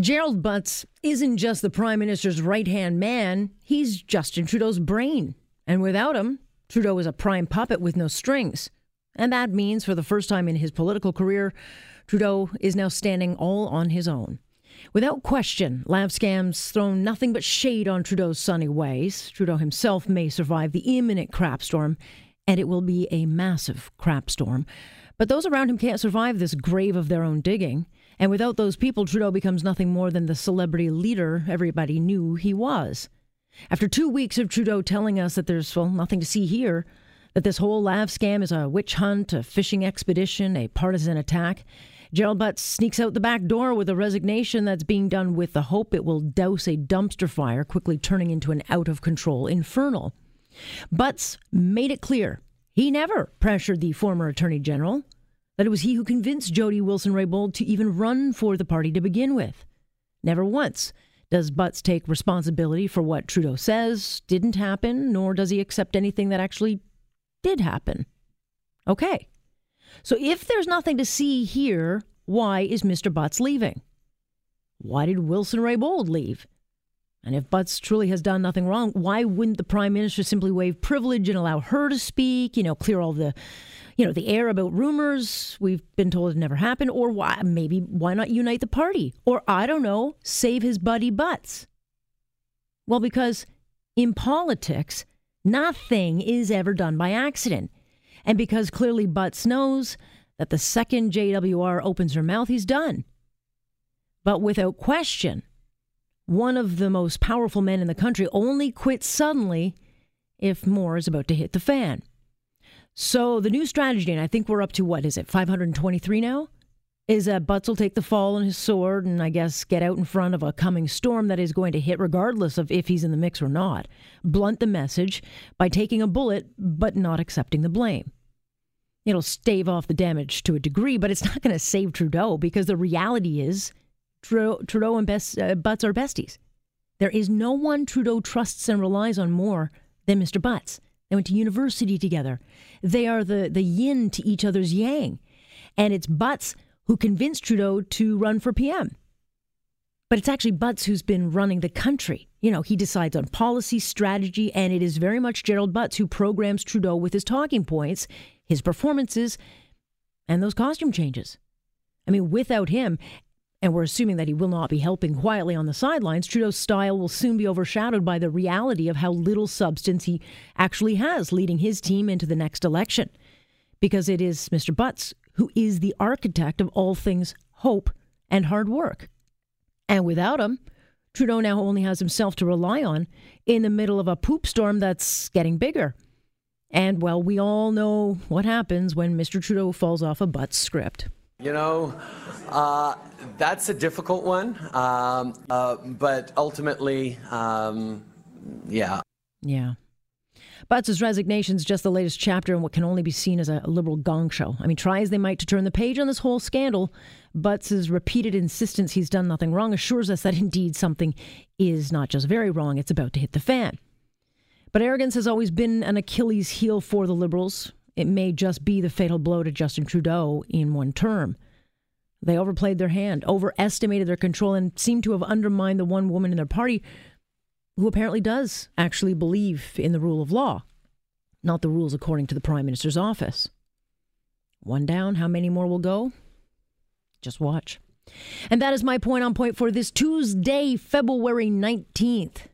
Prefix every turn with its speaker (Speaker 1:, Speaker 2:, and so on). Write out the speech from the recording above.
Speaker 1: Gerald Butts isn't just the Prime Minister's right hand man, he's Justin Trudeau's brain. And without him, Trudeau is a prime puppet with no strings. And that means, for the first time in his political career, Trudeau is now standing all on his own. Without question, LavScam's thrown nothing but shade on Trudeau's sunny ways. Trudeau himself may survive the imminent crap storm, and it will be a massive crap storm. But those around him can't survive this grave of their own digging. And without those people, Trudeau becomes nothing more than the celebrity leader everybody knew he was. After two weeks of Trudeau telling us that there's, well, nothing to see here, that this whole lav scam is a witch hunt, a fishing expedition, a partisan attack, Gerald Butts sneaks out the back door with a resignation that's being done with the hope it will douse a dumpster fire, quickly turning into an out of control infernal. Butts made it clear he never pressured the former Attorney General, that it was he who convinced Jody Wilson Raybould to even run for the party to begin with. Never once does Butts take responsibility for what Trudeau says didn't happen, nor does he accept anything that actually did happen. Okay. So if there's nothing to see here, why is Mr. Butts leaving? Why did Wilson Raybould leave? And if Butts truly has done nothing wrong, why wouldn't the prime minister simply waive privilege and allow her to speak? You know, clear all the, you know, the air about rumors we've been told it never happened, or why maybe why not unite the party, or I don't know, save his buddy Butts? Well, because in politics, nothing is ever done by accident, and because clearly Butts knows that the second JWR opens her mouth, he's done. But without question one of the most powerful men in the country only quits suddenly if more is about to hit the fan. So the new strategy, and I think we're up to what is it, 523 now? Is that Butts will take the fall on his sword and I guess get out in front of a coming storm that is going to hit regardless of if he's in the mix or not. Blunt the message by taking a bullet but not accepting the blame. It'll stave off the damage to a degree, but it's not going to save Trudeau because the reality is Trudeau, and Bess, uh, Butts are besties. There is no one Trudeau trusts and relies on more than Mr. Butts. They went to university together. They are the, the yin to each other's yang. And it's Butts who convinced Trudeau to run for PM. But it's actually Butts who's been running the country. You know, he decides on policy, strategy, and it is very much Gerald Butts who programs Trudeau with his talking points, his performances, and those costume changes. I mean, without him, and we're assuming that he will not be helping quietly on the sidelines, Trudeau's style will soon be overshadowed by the reality of how little substance he actually has leading his team into the next election. Because it is Mr. Butts who is the architect of all things hope and hard work. And without him, Trudeau now only has himself to rely on in the middle of a poop storm that's getting bigger. And well, we all know what happens when Mr. Trudeau falls off a Butts script.
Speaker 2: You know, uh, that's a difficult one, um, uh, but ultimately, um, yeah.
Speaker 1: Yeah. Butts' resignation is just the latest chapter in what can only be seen as a liberal gong show. I mean, try as they might to turn the page on this whole scandal, Butts' repeated insistence he's done nothing wrong assures us that indeed something is not just very wrong, it's about to hit the fan. But arrogance has always been an Achilles heel for the Liberals. It may just be the fatal blow to Justin Trudeau in one term. They overplayed their hand, overestimated their control, and seemed to have undermined the one woman in their party who apparently does actually believe in the rule of law, not the rules according to the Prime Minister's office. One down, how many more will go? Just watch. And that is my point on point for this Tuesday, February 19th.